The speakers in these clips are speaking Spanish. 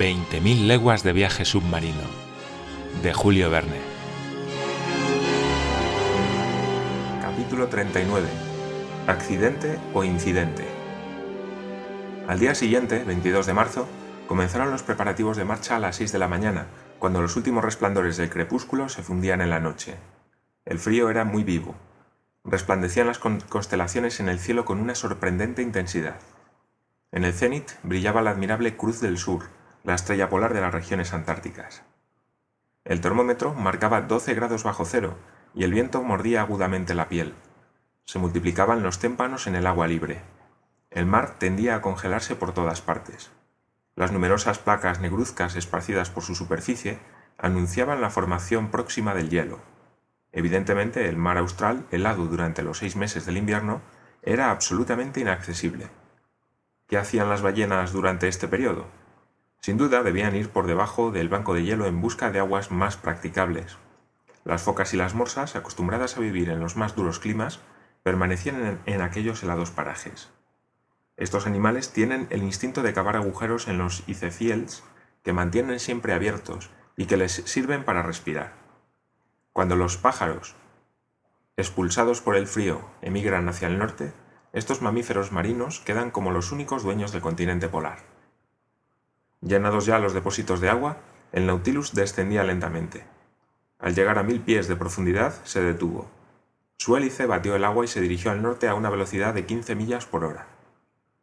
20.000 leguas de viaje submarino, de Julio Verne. Capítulo 39. Accidente o incidente. Al día siguiente, 22 de marzo, comenzaron los preparativos de marcha a las 6 de la mañana, cuando los últimos resplandores del crepúsculo se fundían en la noche. El frío era muy vivo. Resplandecían las constelaciones en el cielo con una sorprendente intensidad. En el cenit brillaba la admirable Cruz del Sur, la estrella polar de las regiones antárticas. El termómetro marcaba 12 grados bajo cero y el viento mordía agudamente la piel. Se multiplicaban los témpanos en el agua libre. El mar tendía a congelarse por todas partes. Las numerosas placas negruzcas esparcidas por su superficie anunciaban la formación próxima del hielo. Evidentemente, el mar austral, helado durante los seis meses del invierno, era absolutamente inaccesible. ¿Qué hacían las ballenas durante este periodo? Sin duda debían ir por debajo del banco de hielo en busca de aguas más practicables. Las focas y las morsas, acostumbradas a vivir en los más duros climas, permanecían en, aquellos helados parajes. Estos animales tienen el instinto de cavar agujeros en los icefields que mantienen siempre abiertos y que les sirven para respirar. Cuando los pájaros, expulsados por el frío, emigran hacia el norte, estos mamíferos marinos quedan como los únicos dueños del continente polar. Llenados ya los depósitos de agua, el Nautilus descendía lentamente. Al llegar a mil pies de profundidad, se detuvo. Su hélice batió el agua y se dirigió al norte a una velocidad de 15 millas por hora.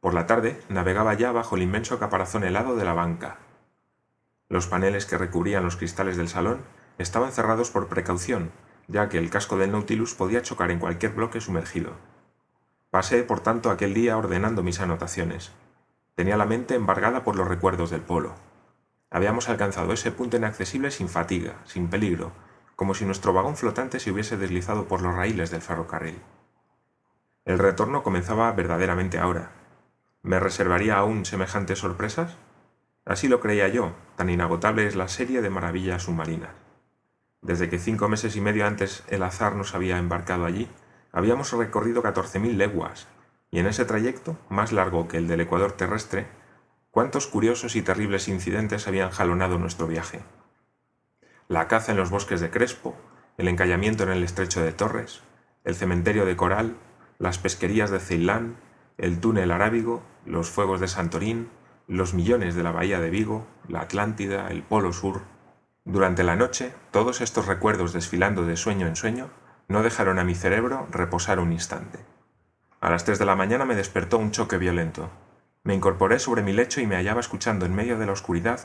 Por la tarde, navegaba ya bajo el inmenso caparazón helado de la banca. Los paneles que recubrían los cristales del salón estaban cerrados por precaución, ya que el casco del Nautilus podía chocar en cualquier bloque sumergido. Pasé, por tanto, aquel día ordenando mis anotaciones. Tenía la mente embargada por los recuerdos del polo. Habíamos alcanzado ese punto inaccesible sin fatiga, sin peligro, como si nuestro vagón flotante se hubiese deslizado por los raíles del ferrocarril. El retorno comenzaba verdaderamente ahora. ¿Me reservaría aún semejantes sorpresas? Así lo creía yo, tan inagotable es la serie de maravillas submarinas. Desde que cinco meses y medio antes el azar nos había embarcado allí, habíamos recorrido catorce mil leguas, y en ese trayecto, más largo que el del ecuador terrestre, cuántos curiosos y terribles incidentes habían jalonado nuestro viaje. La caza en los bosques de Crespo, el encallamiento en el estrecho de Torres, el cementerio de Coral, las pesquerías de Ceilán, el túnel arábigo, los fuegos de Santorín, los millones de la bahía de Vigo, la Atlántida, el Polo Sur. Durante la noche, todos estos recuerdos desfilando de sueño en sueño no dejaron a mi cerebro reposar un instante. A las tres de la mañana me despertó un choque violento. Me incorporé sobre mi lecho y me hallaba escuchando en medio de la oscuridad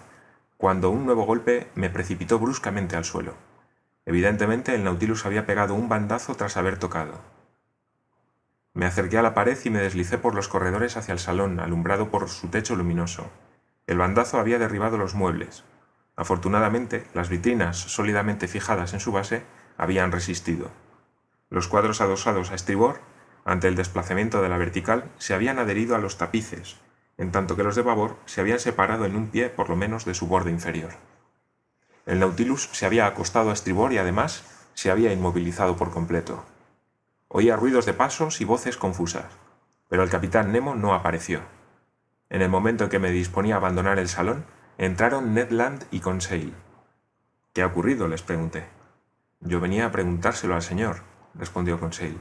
cuando un nuevo golpe me precipitó bruscamente al suelo. Evidentemente el Nautilus había pegado un bandazo tras haber tocado. Me acerqué a la pared y me deslicé por los corredores hacia el salón, alumbrado por su techo luminoso. El bandazo había derribado los muebles. Afortunadamente, las vitrinas, sólidamente fijadas en su base, habían resistido. Los cuadros adosados a estribor ante el desplazamiento de la vertical, se habían adherido a los tapices, en tanto que los de babor se habían separado en un pie por lo menos de su borde inferior. El Nautilus se había acostado a estribor y además se había inmovilizado por completo. Oía ruidos de pasos y voces confusas, pero el capitán Nemo no apareció. En el momento en que me disponía a abandonar el salón, entraron Ned Land y Conseil. ¿Qué ha ocurrido? les pregunté. Yo venía a preguntárselo al señor, respondió Conseil.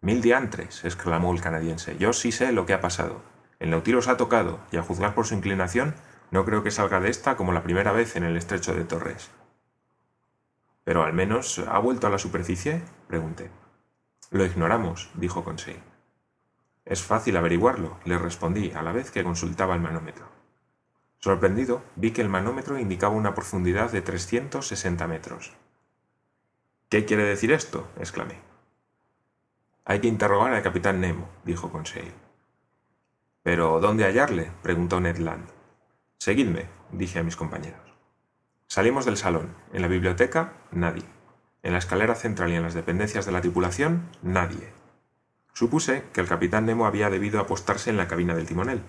Mil diantres, exclamó el canadiense. Yo sí sé lo que ha pasado. El Nautilus ha tocado, y a juzgar por su inclinación, no creo que salga de esta como la primera vez en el estrecho de Torres. Pero al menos ha vuelto a la superficie, pregunté. Lo ignoramos, dijo Conseil. Es fácil averiguarlo, le respondí a la vez que consultaba el manómetro. Sorprendido, vi que el manómetro indicaba una profundidad de 360 metros. ¿Qué quiere decir esto? exclamé. Hay que interrogar al capitán Nemo, dijo Conseil. ¿Pero dónde hallarle? preguntó Ned Land. Seguidme, dije a mis compañeros. Salimos del salón. En la biblioteca, nadie. En la escalera central y en las dependencias de la tripulación, nadie. Supuse que el capitán Nemo había debido apostarse en la cabina del timonel.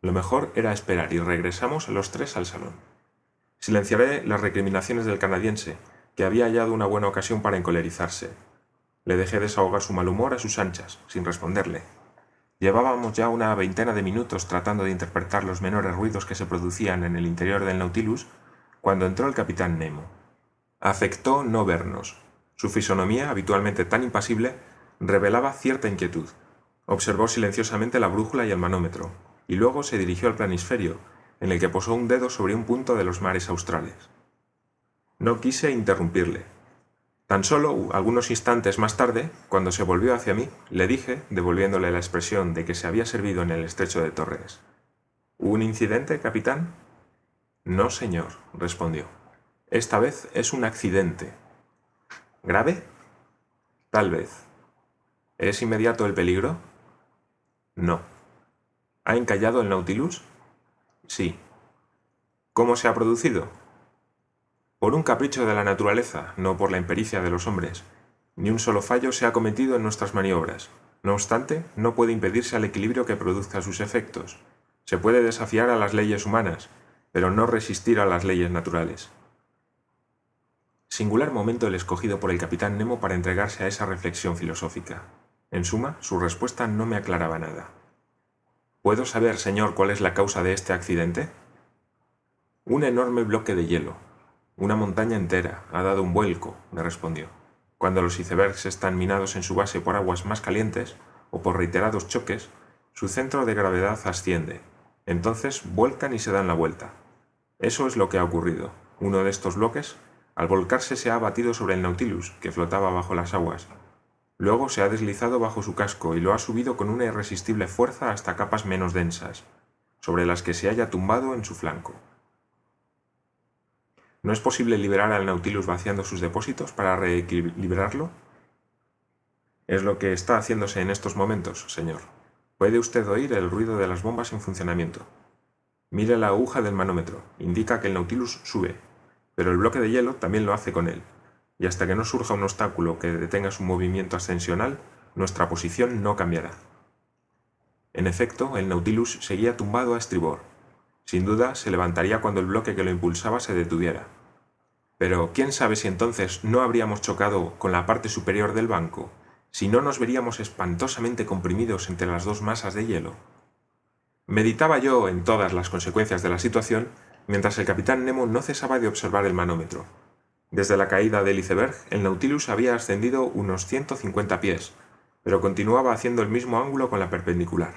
Lo mejor era esperar y regresamos los tres al salón. Silenciaré las recriminaciones del canadiense, que había hallado una buena ocasión para encolerizarse, le dejé desahogar su mal humor a sus anchas, sin responderle. Llevábamos ya una veintena de minutos tratando de interpretar los menores ruidos que se producían en el interior del Nautilus cuando entró el capitán Nemo. Afectó no vernos. Su fisonomía, habitualmente tan impasible, revelaba cierta inquietud. Observó silenciosamente la brújula y el manómetro, y luego se dirigió al planisferio, en el que posó un dedo sobre un punto de los mares australes. No quise interrumpirle, Tan solo algunos instantes más tarde, cuando se volvió hacia mí, le dije, devolviéndole la expresión de que se había servido en el estrecho de Torres. ¿Un incidente, capitán? No, señor, respondió. Esta vez es un accidente. ¿Grave? Tal vez. ¿Es inmediato el peligro? No. ¿Ha encallado el Nautilus? Sí. ¿Cómo se ha producido? Por un capricho de la naturaleza, no por la impericia de los hombres. Ni un solo fallo se ha cometido en nuestras maniobras. No obstante, no puede impedirse al equilibrio que produzca sus efectos. Se puede desafiar a las leyes humanas, pero no resistir a las leyes naturales. Singular momento el escogido por el capitán Nemo para entregarse a esa reflexión filosófica. En suma, su respuesta no me aclaraba nada. ¿Puedo saber, señor, cuál es la causa de este accidente? Un enorme bloque de hielo, una montaña entera ha dado un vuelco, me respondió. Cuando los icebergs están minados en su base por aguas más calientes o por reiterados choques, su centro de gravedad asciende. Entonces vuelcan y se dan la vuelta. Eso es lo que ha ocurrido. Uno de estos bloques, al volcarse, se ha abatido sobre el Nautilus, que flotaba bajo las aguas. Luego se ha deslizado bajo su casco y lo ha subido con una irresistible fuerza hasta capas menos densas, sobre las que se haya tumbado en su flanco. ¿No es posible liberar al Nautilus vaciando sus depósitos para reequilibrarlo? Es lo que está haciéndose en estos momentos, señor. Puede usted oír el ruido de las bombas en funcionamiento. Mire la aguja del manómetro, indica que el Nautilus sube, pero el bloque de hielo también lo hace con él, y hasta que no surja un obstáculo que detenga su movimiento ascensional, nuestra posición no cambiará. En efecto, el Nautilus seguía tumbado a estribor. Sin duda, se levantaría cuando el bloque que lo impulsaba se detuviera. Pero quién sabe si entonces no habríamos chocado con la parte superior del banco, si no nos veríamos espantosamente comprimidos entre las dos masas de hielo. Meditaba yo en todas las consecuencias de la situación mientras el capitán Nemo no cesaba de observar el manómetro. Desde la caída del iceberg, el Nautilus había ascendido unos 150 pies, pero continuaba haciendo el mismo ángulo con la perpendicular.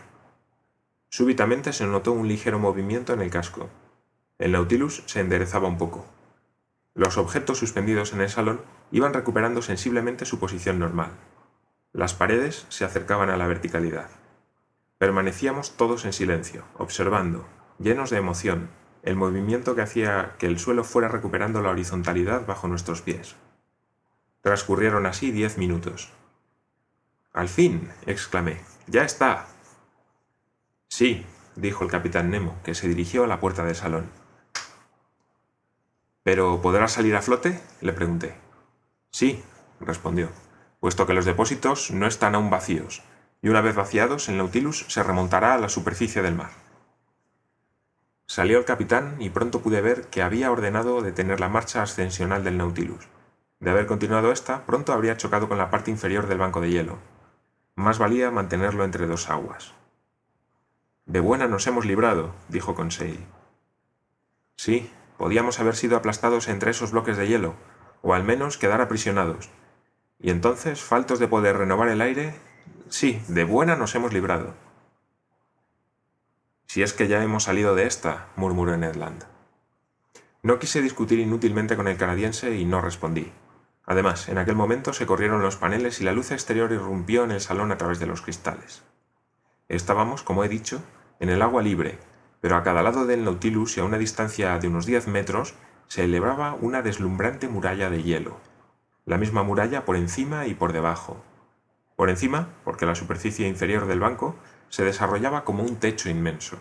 Súbitamente se notó un ligero movimiento en el casco. El Nautilus se enderezaba un poco. Los objetos suspendidos en el salón iban recuperando sensiblemente su posición normal. Las paredes se acercaban a la verticalidad. Permanecíamos todos en silencio, observando, llenos de emoción, el movimiento que hacía que el suelo fuera recuperando la horizontalidad bajo nuestros pies. Transcurrieron así diez minutos. Al fin, exclamé, ya está. Sí, dijo el capitán Nemo, que se dirigió a la puerta del salón. ¿Pero podrá salir a flote? le pregunté. Sí, respondió, puesto que los depósitos no están aún vacíos, y una vez vaciados el Nautilus se remontará a la superficie del mar. Salió el capitán y pronto pude ver que había ordenado detener la marcha ascensional del Nautilus. De haber continuado esta, pronto habría chocado con la parte inferior del banco de hielo. Más valía mantenerlo entre dos aguas. De buena nos hemos librado, dijo Conseil. Sí, podíamos haber sido aplastados entre esos bloques de hielo, o al menos quedar aprisionados. Y entonces, faltos de poder renovar el aire, sí, de buena nos hemos librado. Si es que ya hemos salido de esta, murmuró Ned Land. No quise discutir inútilmente con el canadiense y no respondí. Además, en aquel momento se corrieron los paneles y la luz exterior irrumpió en el salón a través de los cristales. Estábamos, como he dicho, en el agua libre, pero a cada lado del Nautilus y a una distancia de unos diez metros se elevaba una deslumbrante muralla de hielo. La misma muralla por encima y por debajo. Por encima, porque la superficie inferior del banco se desarrollaba como un techo inmenso.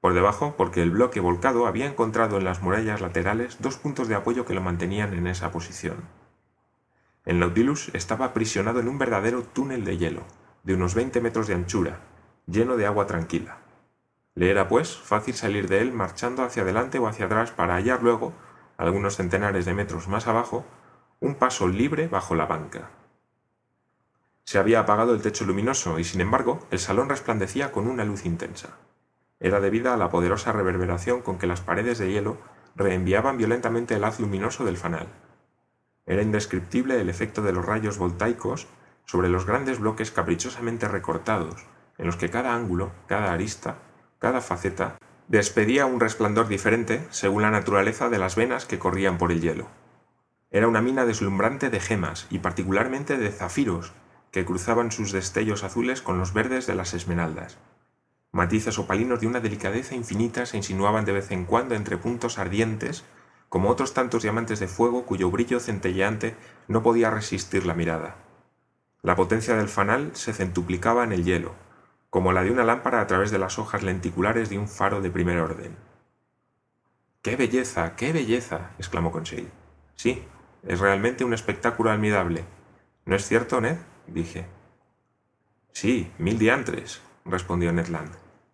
Por debajo, porque el bloque volcado había encontrado en las murallas laterales dos puntos de apoyo que lo mantenían en esa posición. El Nautilus estaba aprisionado en un verdadero túnel de hielo, de unos 20 metros de anchura, lleno de agua tranquila. Le era, pues, fácil salir de él marchando hacia adelante o hacia atrás para hallar luego, algunos centenares de metros más abajo, un paso libre bajo la banca. Se había apagado el techo luminoso y, sin embargo, el salón resplandecía con una luz intensa. Era debida a la poderosa reverberación con que las paredes de hielo reenviaban violentamente el haz luminoso del fanal. Era indescriptible el efecto de los rayos voltaicos sobre los grandes bloques caprichosamente recortados, en los que cada ángulo, cada arista, cada faceta despedía un resplandor diferente según la naturaleza de las venas que corrían por el hielo. Era una mina deslumbrante de gemas y particularmente de zafiros que cruzaban sus destellos azules con los verdes de las esmeraldas. Matices opalinos de una delicadeza infinita se insinuaban de vez en cuando entre puntos ardientes, como otros tantos diamantes de fuego cuyo brillo centelleante no podía resistir la mirada. La potencia del fanal se centuplicaba en el hielo, como la de una lámpara a través de las hojas lenticulares de un faro de primer orden. ¡Qué belleza! ¡Qué belleza! exclamó Conseil. Sí, es realmente un espectáculo admirable. ¿No es cierto, Ned? dije. Sí, mil diantres, respondió Ned Land.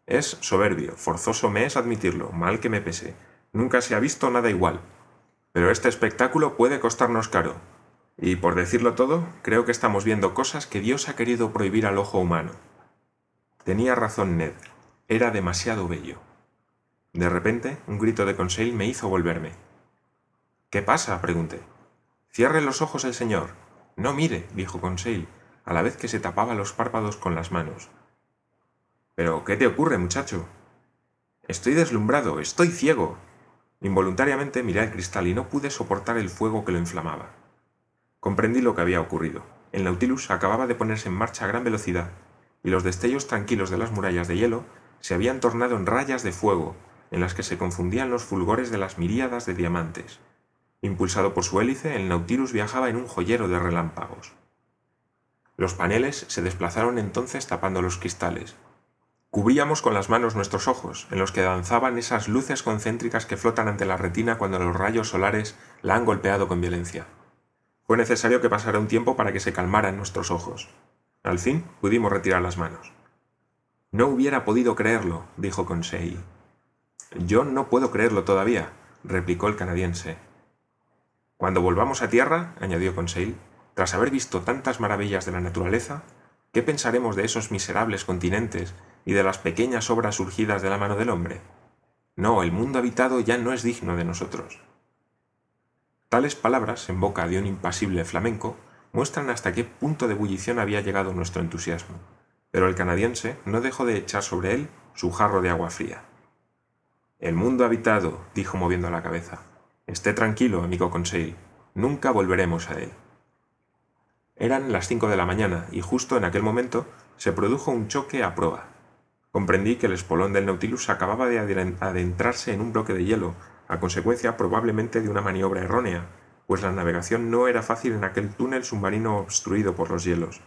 Es soberbio, forzoso me es admitirlo, mal que me pese. Nunca se ha visto nada igual. Pero este espectáculo puede costarnos caro. Y por decirlo todo, creo que estamos viendo cosas que Dios ha querido prohibir al ojo humano. Tenía razón Ned, era demasiado bello. De repente, un grito de Conseil me hizo volverme. ¿Qué pasa? pregunté. Cierre los ojos el señor. No mire, dijo Conseil, a la vez que se tapaba los párpados con las manos. Pero, ¿qué te ocurre, muchacho? Estoy deslumbrado, estoy ciego. Involuntariamente miré al cristal y no pude soportar el fuego que lo inflamaba. Comprendí lo que había ocurrido. El Nautilus acababa de ponerse en marcha a gran velocidad y los destellos tranquilos de las murallas de hielo se habían tornado en rayas de fuego, en las que se confundían los fulgores de las miríadas de diamantes. Impulsado por su hélice, el Nautilus viajaba en un joyero de relámpagos. Los paneles se desplazaron entonces tapando los cristales. Cubríamos con las manos nuestros ojos, en los que danzaban esas luces concéntricas que flotan ante la retina cuando los rayos solares la han golpeado con violencia. Fue necesario que pasara un tiempo para que se calmaran nuestros ojos. Al fin pudimos retirar las manos. No hubiera podido creerlo, dijo Conseil. Yo no puedo creerlo todavía, replicó el canadiense. Cuando volvamos a tierra, añadió Conseil, tras haber visto tantas maravillas de la naturaleza, ¿qué pensaremos de esos miserables continentes y de las pequeñas obras surgidas de la mano del hombre? No, el mundo habitado ya no es digno de nosotros. Tales palabras, en boca de un impasible flamenco, muestran hasta qué punto de ebullición había llegado nuestro entusiasmo, pero el canadiense no dejó de echar sobre él su jarro de agua fría. El mundo habitado, dijo moviendo la cabeza. Esté tranquilo, amigo Conseil, nunca volveremos a él. Eran las cinco de la mañana y justo en aquel momento se produjo un choque a proa. Comprendí que el espolón del Nautilus acababa de adentrarse en un bloque de hielo, a consecuencia probablemente de una maniobra errónea, pues la navegación no era fácil en aquel túnel submarino obstruido por los hielos.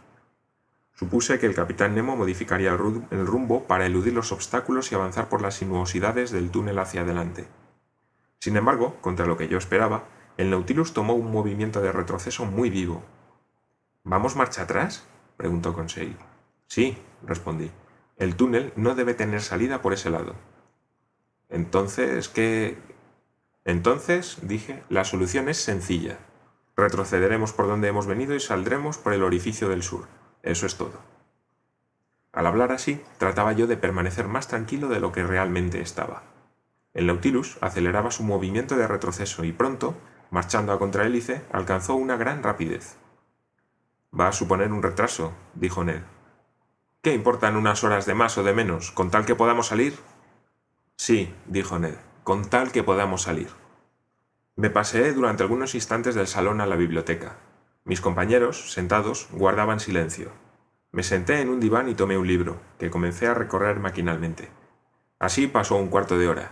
Supuse que el capitán Nemo modificaría el rumbo para eludir los obstáculos y avanzar por las sinuosidades del túnel hacia adelante. Sin embargo, contra lo que yo esperaba, el Nautilus tomó un movimiento de retroceso muy vivo. ¿Vamos marcha atrás? preguntó Conseil. Sí, respondí. El túnel no debe tener salida por ese lado. Entonces, ¿qué, entonces, dije, la solución es sencilla. Retrocederemos por donde hemos venido y saldremos por el orificio del sur. Eso es todo. Al hablar así, trataba yo de permanecer más tranquilo de lo que realmente estaba. El Nautilus aceleraba su movimiento de retroceso y pronto, marchando a contrahélice, alcanzó una gran rapidez. Va a suponer un retraso, dijo Ned. ¿Qué importan unas horas de más o de menos, con tal que podamos salir? Sí, dijo Ned con tal que podamos salir. Me paseé durante algunos instantes del salón a la biblioteca. Mis compañeros, sentados, guardaban silencio. Me senté en un diván y tomé un libro, que comencé a recorrer maquinalmente. Así pasó un cuarto de hora.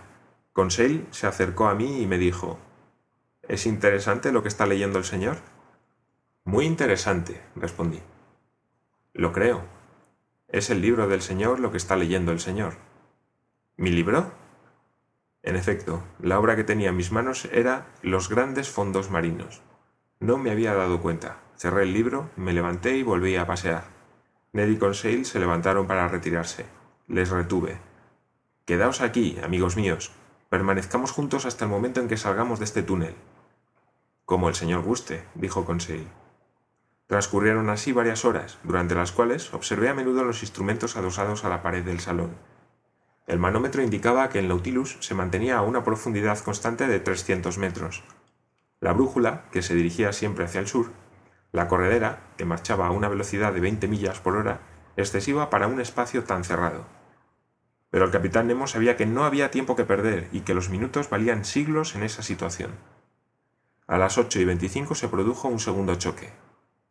Conseil se acercó a mí y me dijo ¿Es interesante lo que está leyendo el señor? Muy interesante, respondí. Lo creo. Es el libro del señor lo que está leyendo el señor. ¿Mi libro? En efecto, la obra que tenía en mis manos era Los grandes fondos marinos. No me había dado cuenta. Cerré el libro, me levanté y volví a pasear. Ned y Conseil se levantaron para retirarse. Les retuve. Quedaos aquí, amigos míos. Permanezcamos juntos hasta el momento en que salgamos de este túnel. Como el señor guste, dijo Conseil. Transcurrieron así varias horas, durante las cuales observé a menudo los instrumentos adosados a la pared del salón. El manómetro indicaba que el Nautilus se mantenía a una profundidad constante de 300 metros. La brújula, que se dirigía siempre hacia el sur, la corredera, que marchaba a una velocidad de 20 millas por hora, excesiva para un espacio tan cerrado. Pero el capitán Nemo sabía que no había tiempo que perder y que los minutos valían siglos en esa situación. A las 8 y 25 se produjo un segundo choque.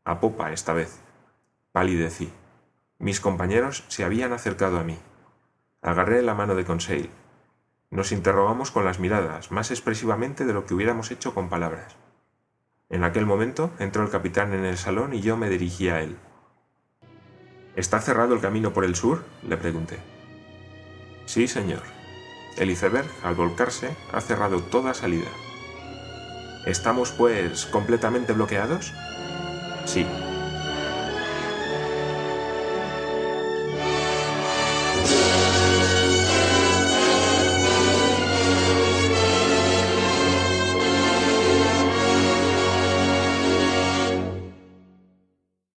A popa esta vez. Palidecí. Mis compañeros se habían acercado a mí. Agarré la mano de Conseil. Nos interrogamos con las miradas, más expresivamente de lo que hubiéramos hecho con palabras. En aquel momento entró el capitán en el salón y yo me dirigí a él. ¿Está cerrado el camino por el sur? le pregunté. Sí, señor. El iceberg, al volcarse, ha cerrado toda salida. ¿Estamos, pues, completamente bloqueados? Sí,